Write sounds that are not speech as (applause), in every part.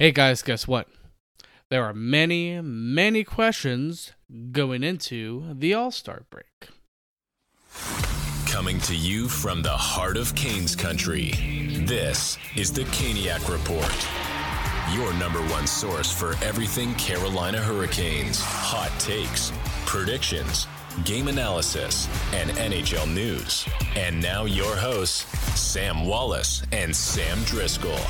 Hey guys, guess what? There are many, many questions going into the All Star break. Coming to you from the heart of Canes country, this is the Caniac Report. Your number one source for everything Carolina Hurricanes, hot takes, predictions, game analysis, and NHL news. And now your hosts, Sam Wallace and Sam Driscoll.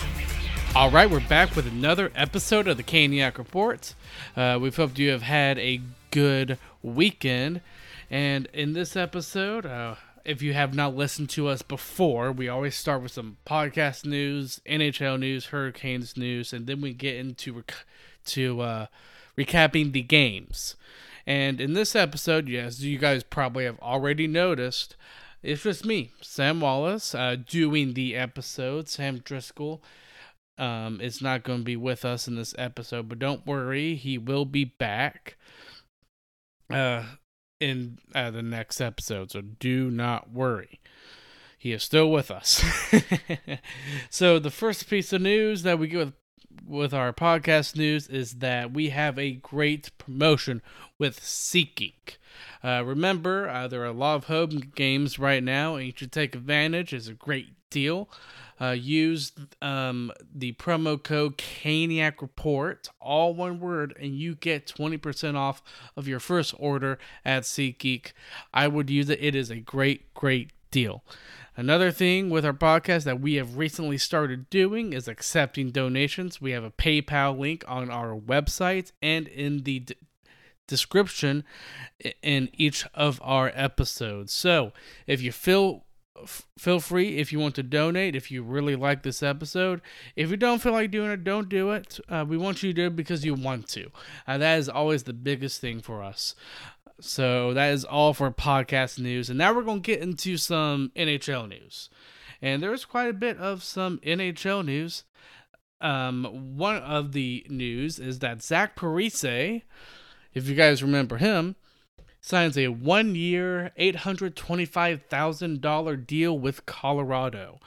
All right, we're back with another episode of the Caniac Report. Uh, we hope you have had a good weekend. And in this episode, uh, if you have not listened to us before, we always start with some podcast news, NHL news, Hurricanes news, and then we get into rec- to uh, recapping the games. And in this episode, yes, you guys probably have already noticed, it's just me, Sam Wallace, uh, doing the episode. Sam Driscoll um, is not going to be with us in this episode, but don't worry, he will be back uh, in uh, the next episode. So do not worry. He is still with us. (laughs) so the first piece of news that we get with with our podcast news is that we have a great promotion with SeatGeek. Uh, remember, uh, there are a lot of home games right now, and you should take advantage. It's a great deal. Uh, use um, the promo code Caniac Report, all one word, and you get 20% off of your first order at SeatGeek. I would use it. It is a great, great deal. Another thing with our podcast that we have recently started doing is accepting donations. We have a PayPal link on our website and in the d- description in each of our episodes. So if you feel feel free if you want to donate if you really like this episode. If you don't feel like doing it don't do it. Uh, we want you to do it because you want to. Uh, that is always the biggest thing for us. So that is all for podcast news. And now we're going to get into some nhl news. And there's quite a bit of some nhl news. Um, one of the news is that zach parise if you guys remember him signs a one year, $825,000 deal with Colorado.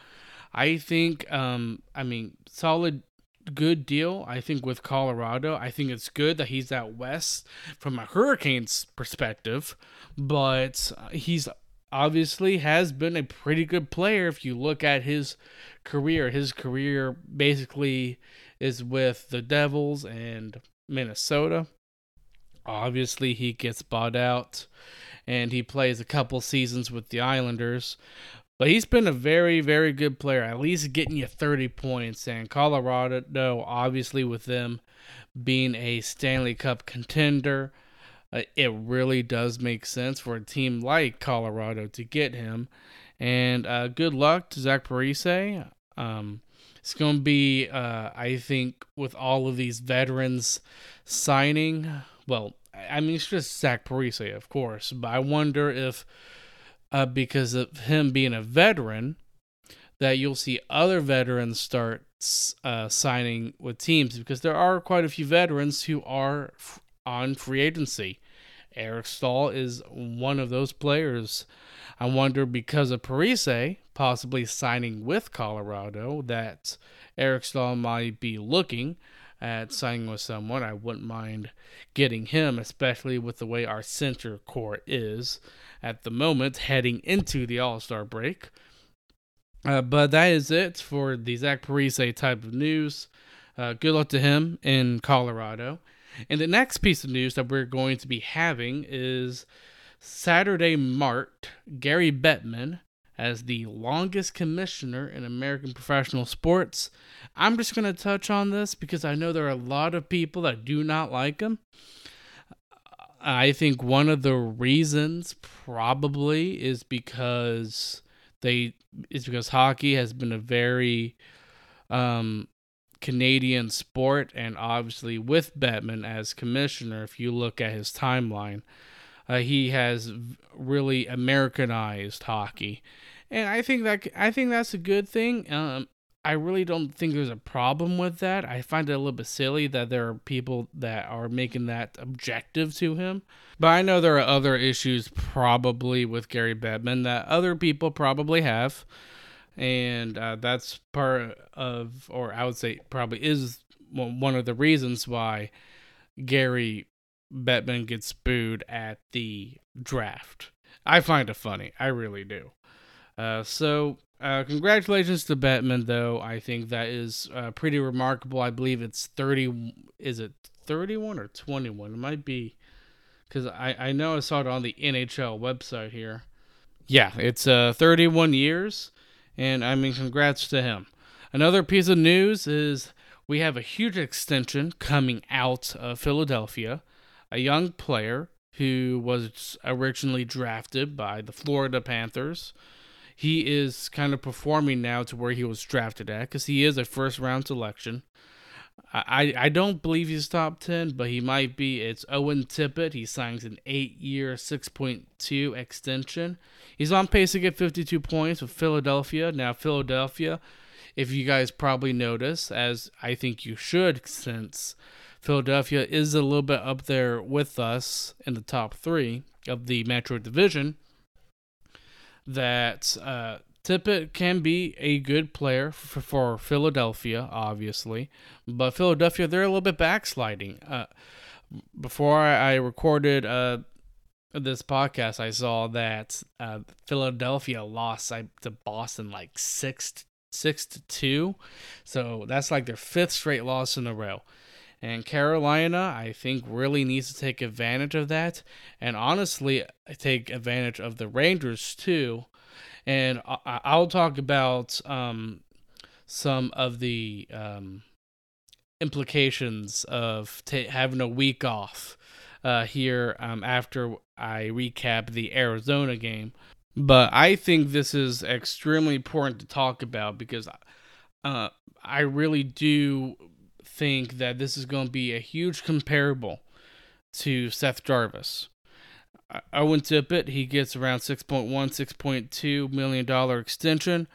I think, um, I mean, solid, good deal. I think with Colorado, I think it's good that he's out west from a Hurricanes perspective, but he's obviously has been a pretty good player if you look at his career. His career basically is with the Devils and Minnesota. Obviously, he gets bought out and he plays a couple seasons with the Islanders. But he's been a very, very good player, at least getting you 30 points. And Colorado, obviously, with them being a Stanley Cup contender, uh, it really does make sense for a team like Colorado to get him. And uh, good luck to Zach Parise. Um, it's going to be, uh, I think, with all of these veterans signing, well, I mean, it's just Zach Parise, of course, but I wonder if, uh, because of him being a veteran, that you'll see other veterans start uh, signing with teams because there are quite a few veterans who are f- on free agency. Eric Staal is one of those players. I wonder because of Parise possibly signing with Colorado that Eric Staal might be looking at signing with someone. I wouldn't mind getting him, especially with the way our center core is at the moment heading into the All Star break. Uh, but that is it for the Zach Parise type of news. Uh, good luck to him in Colorado. And the next piece of news that we're going to be having is Saturday marked Gary Bettman as the longest commissioner in American professional sports. I'm just going to touch on this because I know there are a lot of people that do not like him. I think one of the reasons probably is because they is because hockey has been a very um, Canadian sport, and obviously with Bettman as commissioner, if you look at his timeline, uh, he has really Americanized hockey, and I think that I think that's a good thing. Um, I really don't think there's a problem with that. I find it a little bit silly that there are people that are making that objective to him. But I know there are other issues probably with Gary Bettman that other people probably have. And uh, that's part of, or I would say probably is one of the reasons why Gary Bettman gets booed at the draft. I find it funny. I really do. Uh, so, uh, congratulations to Bettman, though. I think that is uh, pretty remarkable. I believe it's 30. Is it 31 or 21? It might be. Because I, I know I saw it on the NHL website here. Yeah, it's uh, 31 years. And I mean, congrats to him. Another piece of news is we have a huge extension coming out of Philadelphia. A young player who was originally drafted by the Florida Panthers. He is kind of performing now to where he was drafted at because he is a first round selection. I, I don't believe he's top 10, but he might be. It's Owen Tippett. He signs an eight year, 6.2 extension. He's on pace to get 52 points with Philadelphia. Now, Philadelphia, if you guys probably notice, as I think you should, since Philadelphia is a little bit up there with us in the top three of the Metro Division, that uh, Tippett can be a good player for, for, Philadelphia, obviously, but Philadelphia they're a little bit backsliding. Uh, before I recorded uh, this podcast, I saw that uh, Philadelphia lost to Boston like six six to two, so that's like their fifth straight loss in a row. And Carolina, I think, really needs to take advantage of that, and honestly, take advantage of the Rangers too and I'll talk about um, some of the um, implications of t- having a week off uh, here um, after I recap the Arizona game. But I think this is extremely important to talk about because uh, I really do think that this is going to be a huge comparable to Seth Jarvis. Owen Tippett, he gets around 6.1, 6.2 million dollar extension.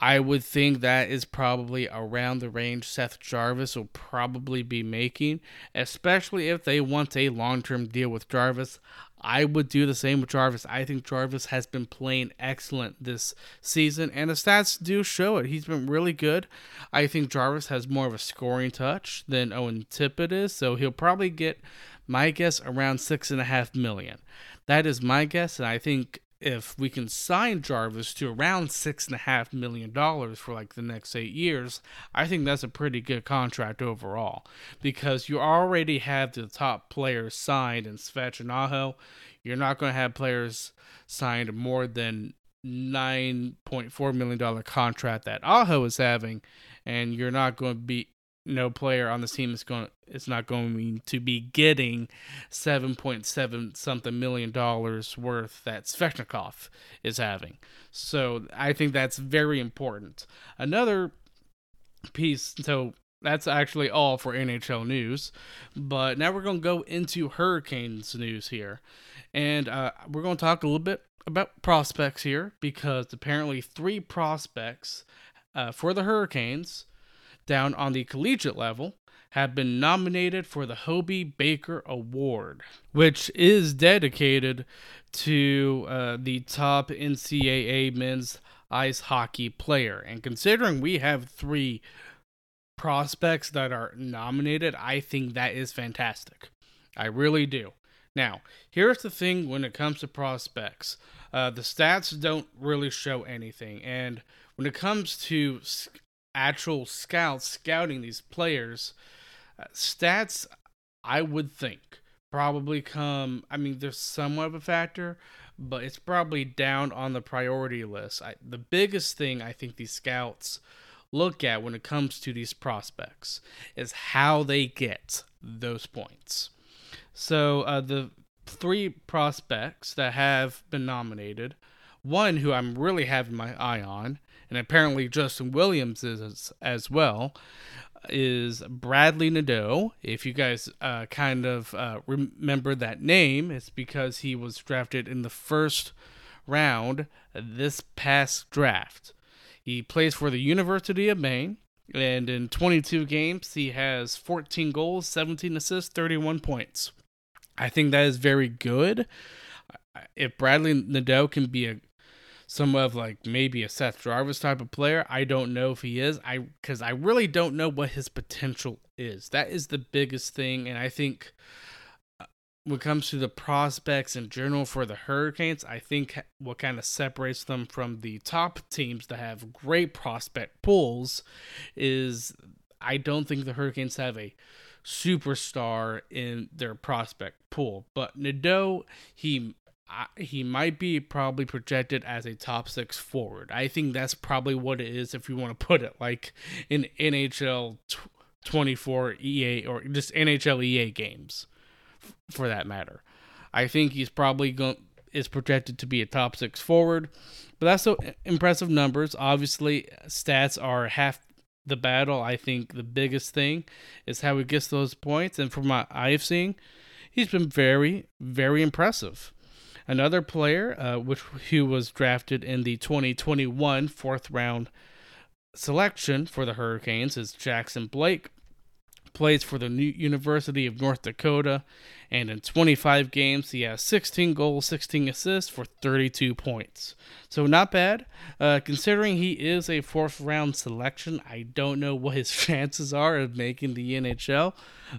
I would think that is probably around the range Seth Jarvis will probably be making, especially if they want a long term deal with Jarvis. I would do the same with Jarvis. I think Jarvis has been playing excellent this season, and the stats do show it. He's been really good. I think Jarvis has more of a scoring touch than Owen Tippett is, so he'll probably get my guess around six and a half million. That is my guess, and I think if we can sign Jarvis to around six and a half million dollars for like the next eight years, I think that's a pretty good contract overall. Because you already have the top players signed in Svech and Aho. You're not going to have players signed more than nine point four million dollar contract that Aho is having, and you're not going to be no player on the team is going is not going to be getting 7.7 something million dollars worth that Svechnikov is having. So I think that's very important. Another piece so that's actually all for NHL news, but now we're going to go into Hurricanes news here. And uh, we're going to talk a little bit about prospects here because apparently three prospects uh, for the Hurricanes down on the collegiate level have been nominated for the Hobey Baker Award, which is dedicated to uh, the top NCAA men's ice hockey player. And considering we have three prospects that are nominated, I think that is fantastic. I really do. Now, here's the thing when it comes to prospects uh, the stats don't really show anything. And when it comes to actual scouts scouting these players, uh, stats, I would think, probably come. I mean, there's somewhat of a factor, but it's probably down on the priority list. I, the biggest thing I think these scouts look at when it comes to these prospects is how they get those points. So uh, the three prospects that have been nominated, one who I'm really having my eye on and apparently Justin Williams is as, as well, is Bradley Nadeau. If you guys uh, kind of uh, remember that name, it's because he was drafted in the first round this past draft. He plays for the University of Maine, and in 22 games, he has 14 goals, 17 assists, 31 points. I think that is very good. If Bradley Nadeau can be a somewhat of like maybe a Seth Jarvis type of player. I don't know if he is. I because I really don't know what his potential is. That is the biggest thing, and I think uh, when it comes to the prospects in general for the Hurricanes, I think what kind of separates them from the top teams that have great prospect pools is I don't think the Hurricanes have a superstar in their prospect pool. But Nadeau, he he might be probably projected as a top six forward. I think that's probably what it is if you want to put it like in NHL 24 EA or just NHL EA games for that matter. I think he's probably going is projected to be a top six forward, but that's so impressive numbers. Obviously, stats are half the battle. I think the biggest thing is how he gets those points, and from what I've seen, he's been very, very impressive. Another player, uh, which who was drafted in the 2021 fourth round selection for the Hurricanes, is Jackson Blake. Plays for the University of North Dakota, and in 25 games, he has 16 goals, 16 assists for 32 points. So not bad. Uh, considering he is a fourth round selection, I don't know what his (laughs) chances are of making the NHL,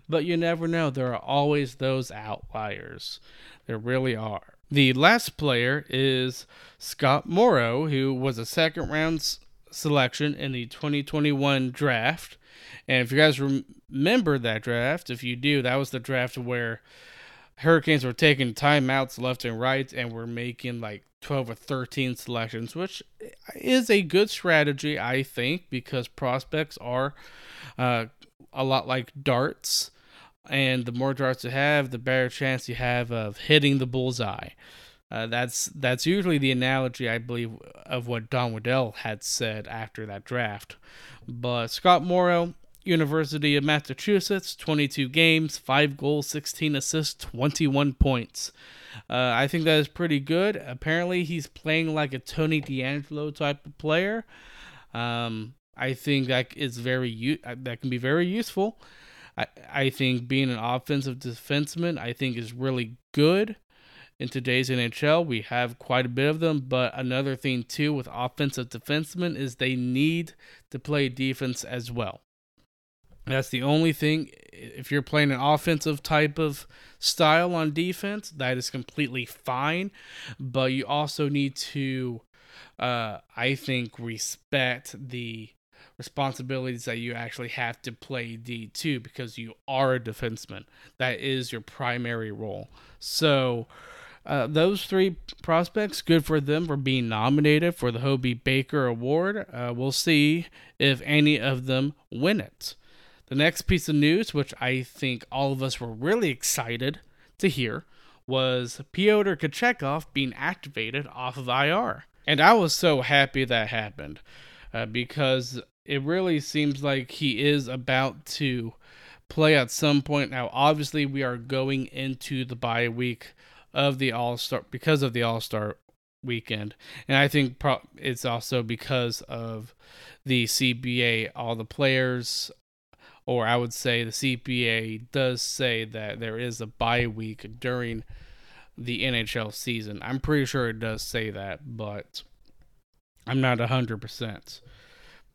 but you never know. There are always those outliers. There really are. The last player is Scott Morrow, who was a second round selection in the 2021 draft. And if you guys remember that draft, if you do, that was the draft where Hurricanes were taking timeouts left and right and were making like 12 or 13 selections, which is a good strategy, I think, because prospects are uh, a lot like darts and the more darts you have, the better chance you have of hitting the bullseye. Uh, that's that's usually the analogy I believe of what Don Waddell had said after that draft. But Scott Morrow, University of Massachusetts, 22 games, 5 goals, 16 assists, 21 points. Uh, I think that is pretty good. Apparently, he's playing like a Tony DeAngelo type of player. Um, I think that is very u- that can be very useful. I, I think being an offensive defenseman, I think is really good in today's NHL. We have quite a bit of them, but another thing too with offensive defensemen is they need to play defense as well. That's the only thing. If you're playing an offensive type of style on defense, that is completely fine. But you also need to, uh, I think, respect the responsibilities that you actually have to play D2 because you are a defenseman. That is your primary role. So, uh, those three prospects, good for them for being nominated for the Hobey Baker Award. Uh, we'll see if any of them win it. The next piece of news, which I think all of us were really excited to hear, was Pyotr Kochetkov being activated off of IR. And I was so happy that happened uh, because it really seems like he is about to play at some point. Now, obviously, we are going into the bye week of the All Star because of the All Star weekend, and I think pro- it's also because of the CBA. All the players, or I would say the CBA, does say that there is a bye week during the NHL season. I'm pretty sure it does say that, but I'm not hundred percent.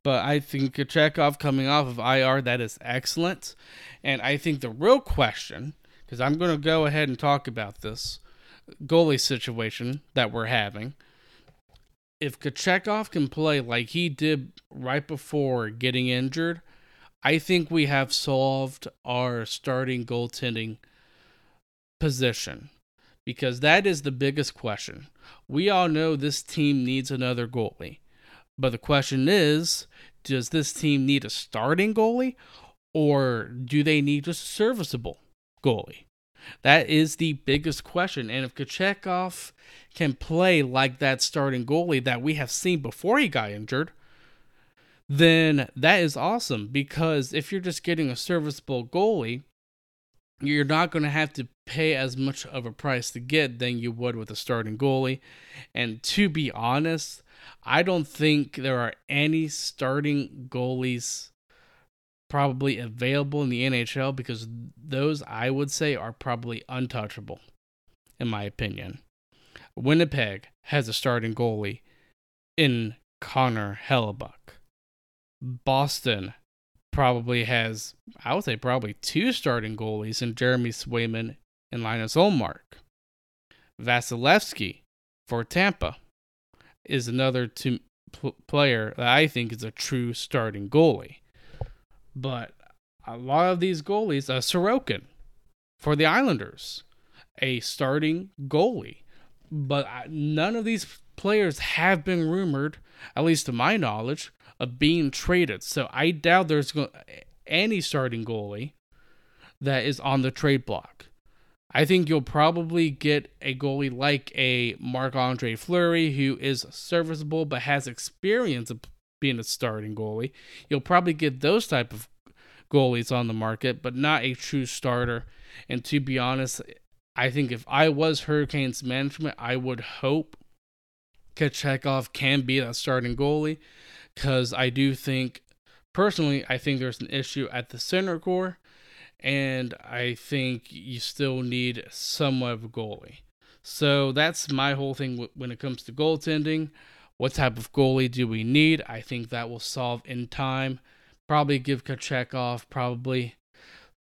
But I think Kochetkov coming off of IR, that is excellent. And I think the real question, because I'm going to go ahead and talk about this goalie situation that we're having. If Kochetkov can play like he did right before getting injured, I think we have solved our starting goaltending position because that is the biggest question. We all know this team needs another goalie. But the question is does this team need a starting goalie or do they need a serviceable goalie? That is the biggest question. And if Kochetkov can play like that starting goalie that we have seen before he got injured, then that is awesome because if you're just getting a serviceable goalie, you're not going to have to pay as much of a price to get than you would with a starting goalie. And to be honest, I don't think there are any starting goalies probably available in the NHL because those I would say are probably untouchable, in my opinion. Winnipeg has a starting goalie in Connor Hellebuyck. Boston probably has, I would say, probably two starting goalies in Jeremy Swayman and Linus Ullmark. Vasilevskiy for Tampa is another two pl- player that I think is a true starting goalie. But a lot of these goalies, uh, Sorokin for the Islanders, a starting goalie. But none of these players have been rumored, at least to my knowledge, of being traded. So I doubt there's any starting goalie that is on the trade block. I think you'll probably get a goalie like a Marc Andre Fleury who is serviceable but has experience of being a starting goalie. You'll probably get those type of goalies on the market, but not a true starter. And to be honest, I think if I was Hurricanes management, I would hope Kochetkov can be that starting goalie because I do think, personally, I think there's an issue at the center core, and I think you still need somewhat of a goalie. So that's my whole thing when it comes to goaltending. What type of goalie do we need? I think that will solve in time. Probably give Kochetkov probably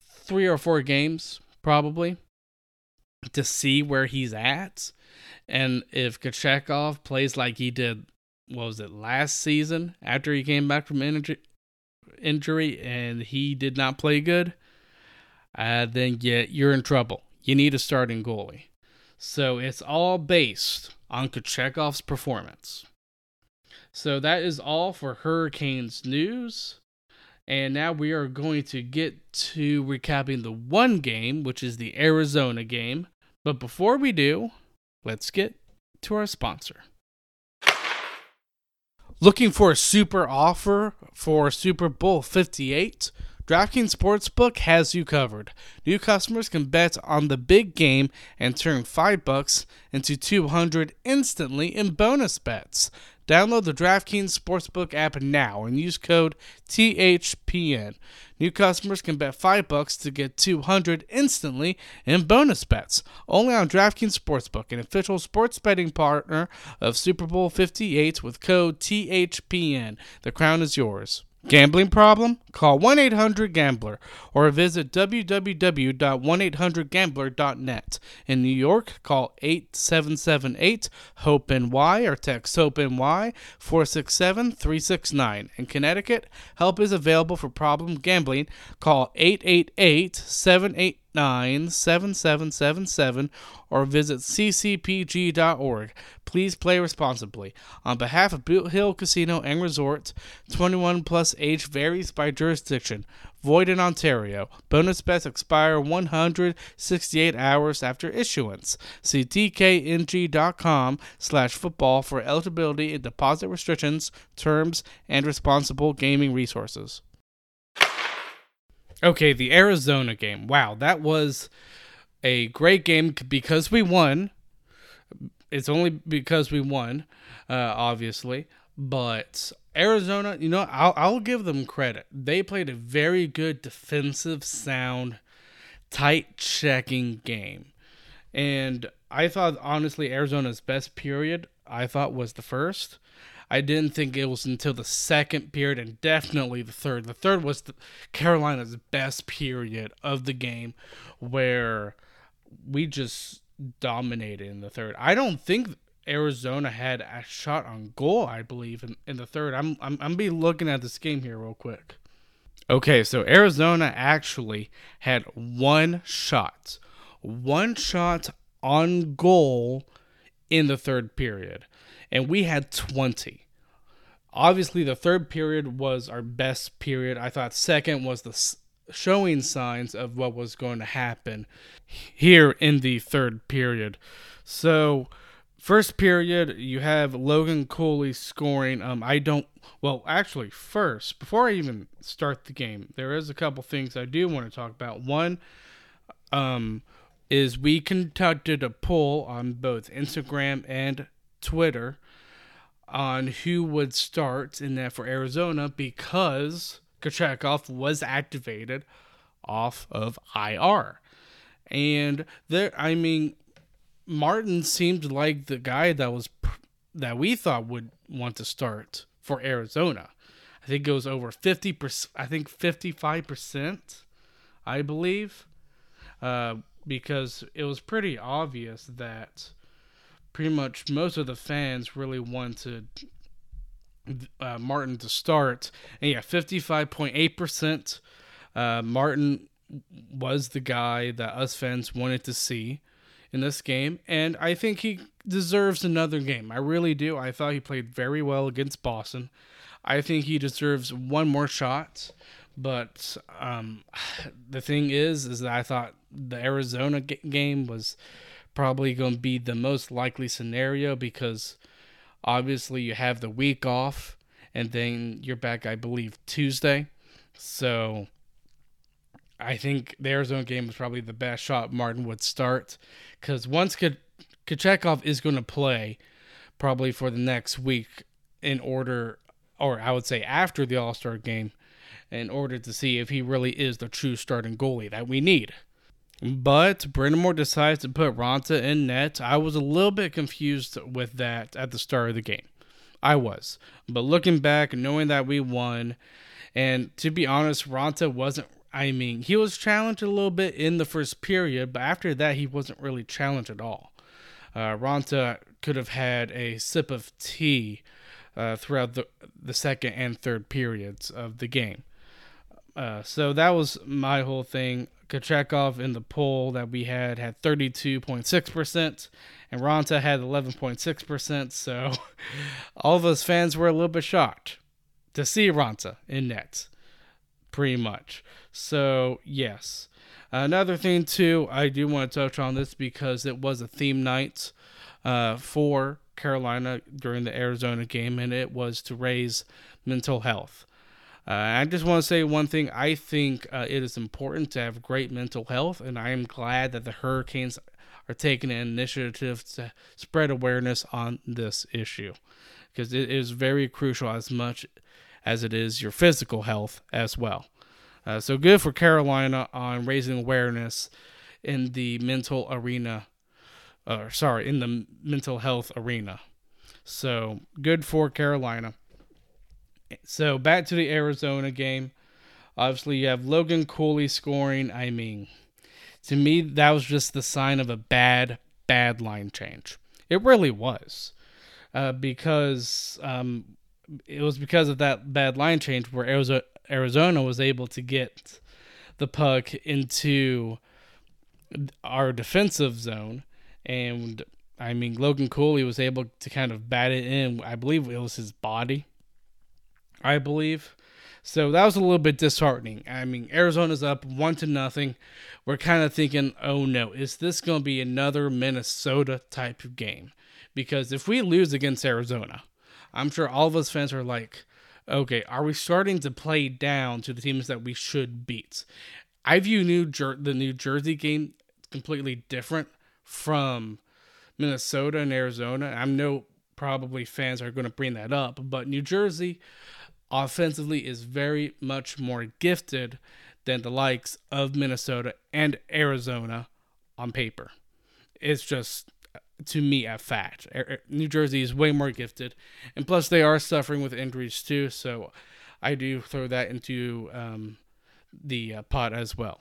three or four games, probably, to see where he's at. And if Kochetkov plays like he did, what was it, last season after he came back from injury, injury and he did not play good, uh, then yeah, you're in trouble. You need a starting goalie. So it's all based on Kochetkov's performance. So that is all for Hurricanes news. And now we are going to get to recapping the one game, which is the Arizona game. But before we do, let's get to our sponsor. Looking for a super offer for Super Bowl 58? DraftKings Sportsbook has you covered. New customers can bet on the big game and turn 5 bucks into 200 instantly in bonus bets. Download the DraftKings Sportsbook app now and use code THPN. New customers can bet 5 bucks to get 200 instantly in bonus bets. Only on DraftKings Sportsbook, an official sports betting partner of Super Bowl 58 with code THPN. The crown is yours. Gambling problem? Call 1 800 Gambler or visit www.1800Gambler.net. In New York, call 8778 HOPE NY or text HOPE NY 467 369. In Connecticut, help is available for problem gambling. Call 888 789 7777 or visit ccpg.org. Please play responsibly. On behalf of Boot Hill Casino and Resort, 21 plus age varies by jurisdiction. Void in Ontario. Bonus bets expire 168 hours after issuance. See dkng.com slash football for eligibility and deposit restrictions, terms, and responsible gaming resources. Okay, the Arizona game. Wow, that was a great game because we won. It's only because we won, uh, obviously. But Arizona, you know, I'll, I'll give them credit. They played a very good defensive, sound, tight checking game. And I thought, honestly, Arizona's best period, I thought, was the first. I didn't think it was until the second period and definitely the third. The third was the Carolina's best period of the game where we just dominated in the third. I don't think Arizona had a shot on goal, I believe, in, in the third. I'm I'm I'm be looking at this game here real quick. Okay, so Arizona actually had one shot. One shot on goal in the third period and we had 20. Obviously, the third period was our best period. I thought second was the showing signs of what was going to happen here in the third period. So, first period, you have Logan Cooley scoring. Um, I don't. Well, actually, first, before I even start the game, there is a couple things I do want to talk about. One, um, is we conducted a poll on both Instagram and Twitter on who would start in that for Arizona because Kochetkov was activated off of IR. And there, I mean, Martin seemed like the guy that was that we thought would want to start for Arizona. I think it goes over 50%, I think 55%, I believe, uh, because it was pretty obvious that pretty much most of the fans really wanted uh, Martin to start. And yeah, 55.8%. Uh, Martin was the guy that us fans wanted to see in this game, and I think he deserves another game. I really do. I thought he played very well against Boston. I think he deserves one more shot. But um, (sighs) the thing is, is that I thought the Arizona g- game was probably going to be the most likely scenario because obviously you have the week off and then you're back, I believe, Tuesday. So I think the Arizona game was probably the best shot Martin would start because once Kochetkov is going to play probably for the next week in order, or I would say after the All Star game, in order to see if he really is the true starting goalie that we need. But Brind'Amour decides to put Raanta in net. I was a little bit confused with that at the start of the game. I was. But looking back, knowing that we won, and to be honest, Raanta wasn't. I mean, he was challenged a little bit in the first period, but after that, he wasn't really challenged at all. Uh, Raanta could have had a sip of tea uh, throughout the, the second and third periods of the game. Uh, so that was my whole thing. Kochetkov in the poll that we had had 32.6%, and Raanta had 11.6%. So (laughs) all of us fans were a little bit shocked to see Raanta in net, pretty much. So, yes. Another thing, too, I do want to touch on this because it was a theme night uh, for Carolina during the Arizona game, and it was to raise mental health. Uh, I just want to say one thing. I think uh, it is important to have great mental health, and I am glad that the Hurricanes are taking an initiative to spread awareness on this issue because it is very crucial as much as it is your physical health as well. Uh, so good for Carolina on raising awareness in the mental arena, or sorry, in the mental health arena. So good for Carolina. So back to the Arizona game. Obviously, you have Logan Cooley scoring. I mean, to me, that was just the sign of a bad, bad line change. It really was. Uh, because um, it was because of that bad line change where Arizona, Arizona was able to get the puck into our defensive zone. And I mean, Logan Cooley was able to kind of bat it in. I believe it was his body I believe. So that was a little bit disheartening. I mean, Arizona's up one to nothing. We're kind of thinking, oh no, is this going to be another Minnesota type of game? Because if we lose against Arizona, I'm sure all of us fans are like, okay, are we starting to play down to the teams that we should beat? I view New Jer- the New Jersey game completely different from Minnesota and Arizona. I know probably fans are going to bring that up, but New Jersey offensively is very much more gifted than the likes of Minnesota and Arizona on paper. It's just to me a fact. New Jersey is way more gifted, and plus they are suffering with injuries too. So I do throw that into um, the uh, pot as well.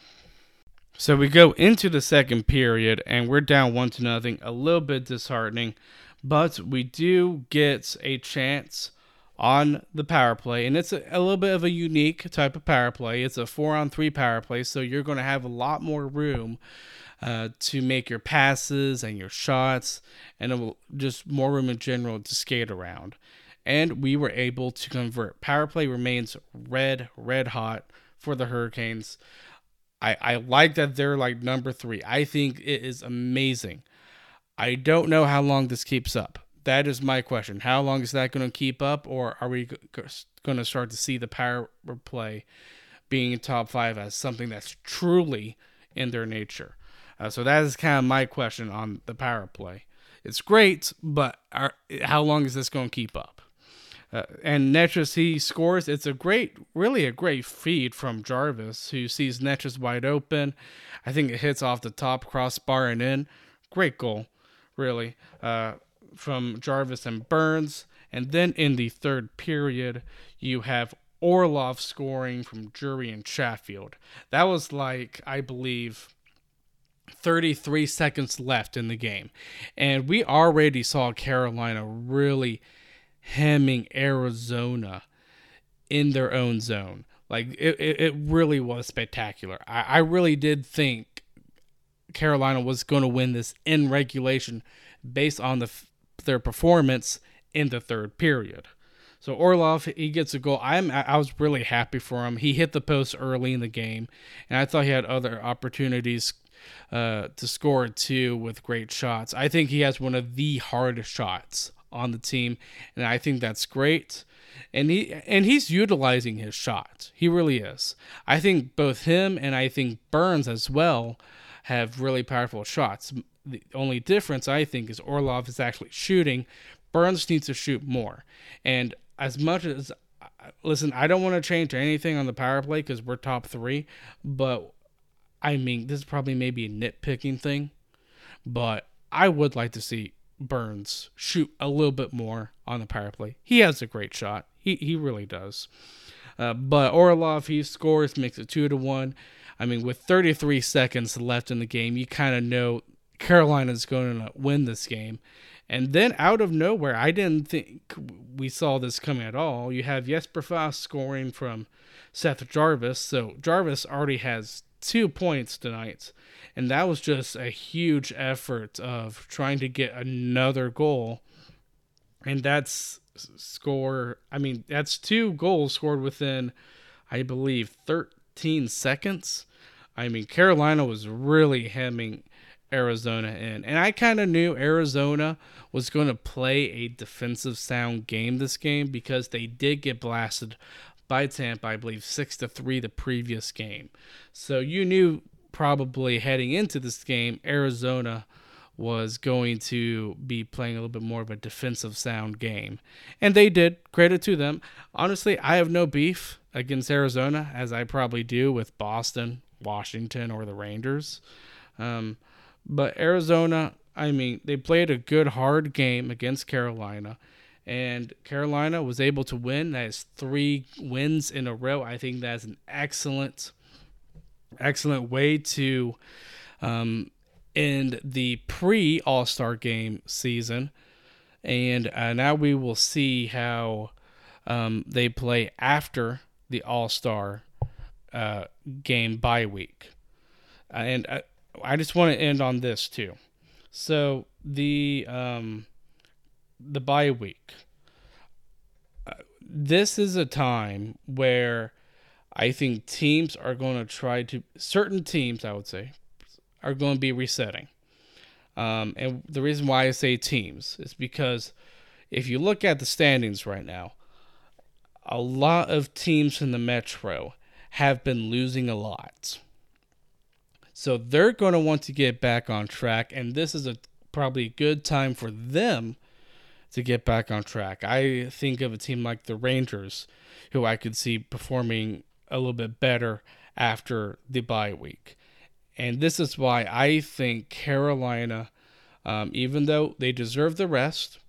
So we go into the second period, and we're down one to nothing. A little bit disheartening, but we do get a chance on the power play, and it's a, a, little bit of a unique type of power play. It's a four on three power play, so you're going to have a lot more room uh, to make your passes and your shots, and it will just more room in general to skate around. And we were able to convert. Power play remains red, red hot for the Hurricanes. I, I like that they're like number three. I think it is amazing. I don't know how long this keeps up that is my question. How long is that going to keep up, or are we going to start to see the power play being in top five as something that's truly in their nature? Uh, so that is kind of my question on the power play. It's great, but are, how long is this going to keep up? Uh, and Necas, he scores. It's a great, really a great feed from Jarvis, who sees Necas wide open. I think it hits off the top crossbar and in. Great goal, really. Uh, from Jarvis and Burns. And then in the third period, you have Orlov scoring from Drury and Chatfield. That was like, I believe, 33 seconds left in the game. And we already saw Carolina really hemming Arizona in their own zone. Like, it, it, it really was spectacular. I, I really did think Carolina was going to win this in regulation based on the their performance in the third period. So Orlov, he gets a goal. I'm I was really happy for him. He hit the post early in the game, and I thought he had other opportunities uh, to score too with great shots. I think he has one of the hardest shots on the team, and I think that's great. And he and he's utilizing his shot. He really is. I think both him and I think Burns as well have really powerful shots. The only difference I think is Orlov is actually shooting. Burns needs to shoot more. And as much as listen, I don't want to change anything on the power play because we're top three, but I mean this is probably maybe a nitpicking thing, but I would like to see Burns shoot a little bit more on the power play. He has a great shot. He he really does. Uh, but Orlov he scores, makes it two to one. I mean, with 33 seconds left in the game, you kind of know Carolina's going to win this game. And then out of nowhere, I didn't think we saw this coming at all. You have Jesper Fast scoring from Seth Jarvis. So Jarvis already has two points tonight. And that was just a huge effort of trying to get another goal. And that's score. I mean, that's two goals scored within, I believe, 13 seconds. I mean, Carolina was really hemming Arizona in. And I kind of knew Arizona was going to play a defensive sound game this game because they did get blasted by Tampa, I believe 6 to 3 the previous game. So you knew probably heading into this game Arizona was going to be playing a little bit more of a defensive sound game. And they did. Credit to them. Honestly, I have no beef against Arizona as I probably do with Boston, Washington, or the Rangers. Um, but Arizona, I mean, they played a good, hard game against Carolina, and Carolina was able to win. That is three wins in a row. I think that's an excellent, excellent way to um, end the pre All Star game season. And uh, now we will see how um, they play after the All Star uh, game bye week. And uh, I just want to end on this too. So the um, the bye week. Uh, this is a time where I think teams are going to try to certain teams, I would say, are going to be resetting. Um, and the reason why I say teams is because if you look at the standings right now, a lot of teams in the Metro have been losing a lot. So they're going to want to get back on track, and this is a probably a good time for them to get back on track. I think of a team like the Rangers, who I could see performing a little bit better after the bye week. And this is why I think Carolina, um, even though they deserve the rest,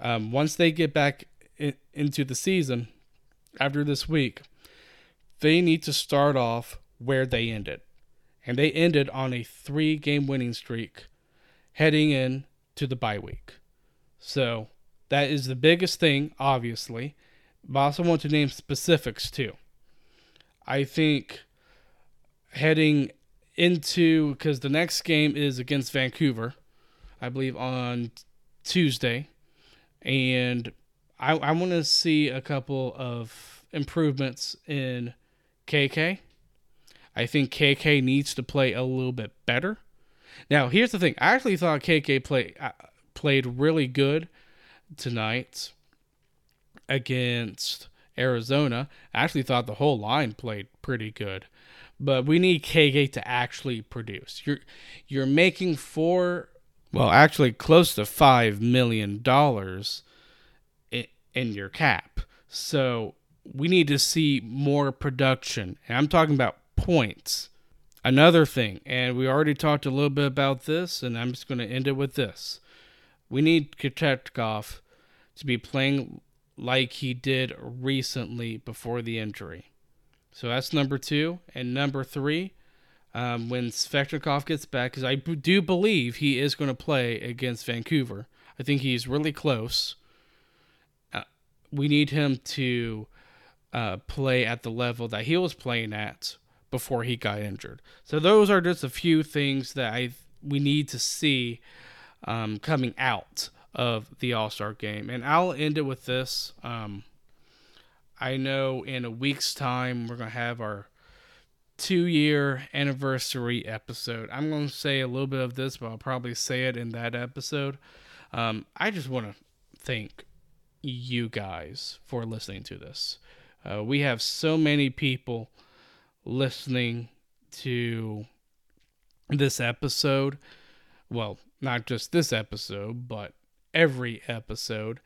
um, once they get back in, into the season after this week, they need to start off where they ended and they ended on a three game winning streak heading in to the bye week. So that is the biggest thing, obviously. But I also want to name specifics too. I think heading into because the next game is against Vancouver, I believe on Tuesday, and I, I want to see a couple of improvements in KK I think KK needs to play a little bit better. Now, here's the thing. I actually thought KK play, uh, played really good tonight against Arizona. I actually thought the whole line played pretty good. But we need KK to actually produce. You're you're making four well, actually close to 5 million dollars in, in your cap. So, we need to see more production. And I'm talking about points. Another thing, and we already talked a little bit about this, and I'm just going to end it with this. We need Kochetkov to be playing like he did recently before the injury. So that's number two. And number three, um, when Svechnikov gets back, because I do believe he is going to play against Vancouver. I think he's really close. Uh, we need him to uh, play at the level that he was playing at before he got injured. So those are just a few things that I we need to see um, coming out of the All Star game. And I'll end it with this. Um, I know in a week's time we're gonna have our two year anniversary episode. I'm gonna say a little bit of this, but I'll probably say it in that episode. Um, I just want to thank you guys for listening to this. Uh, we have so many people listening to this episode. Well, not just this episode, but every episode.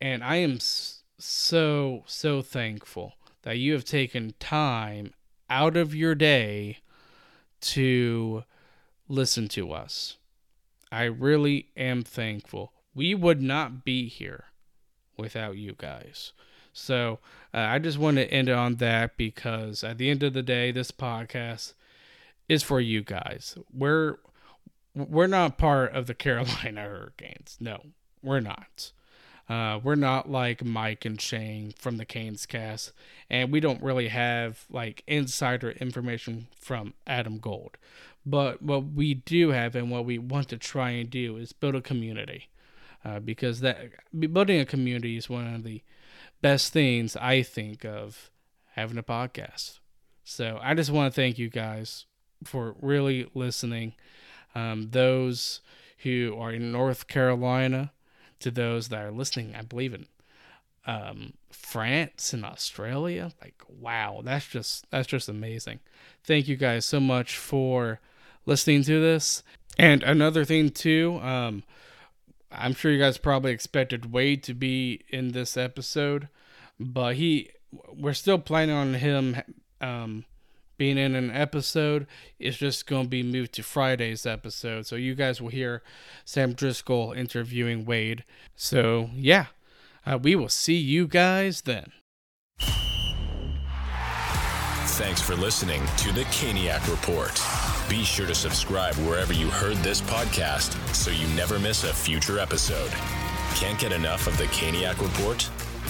And I am so, so thankful that you have taken time out of your day to listen to us. I really am thankful. We would not be here without you guys. So uh, I just want to end on that because at the end of the day, this podcast is for you guys. We're we're not part of the (laughs) Carolina Hurricanes. No, we're not. Uh, we're not like Mike and Shane from the Canes cast, and we don't really have like insider information from Adam Gold. But what we do have, and what we want to try and do, is build a community, uh, because that building a community is one of the best things I think of having a podcast. So I just want to thank you guys for really listening. Um, those who are in North Carolina, to those that are listening, I believe in um, France and Australia. Like, wow, that's just that's just amazing. Thank you guys so much for listening to this. And another thing too, um, I'm sure you guys probably expected Wade to be in this episode, but he, we're still planning on him um, being in an episode. It's just going to be moved to Friday's episode. So you guys will hear Sam Driscoll interviewing Wade. So yeah, uh, we will see you guys then. Thanks for listening to the Caniac Report. Be sure to subscribe wherever you heard this podcast so you never miss a future episode. Can't get enough of the Caniac Report?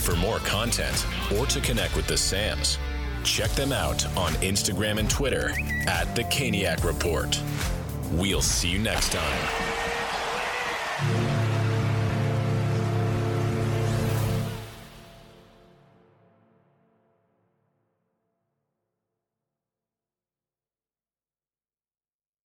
For more content or to connect with the Sams, Check them out on Instagram and Twitter at The Caniac Report. We'll see you next time.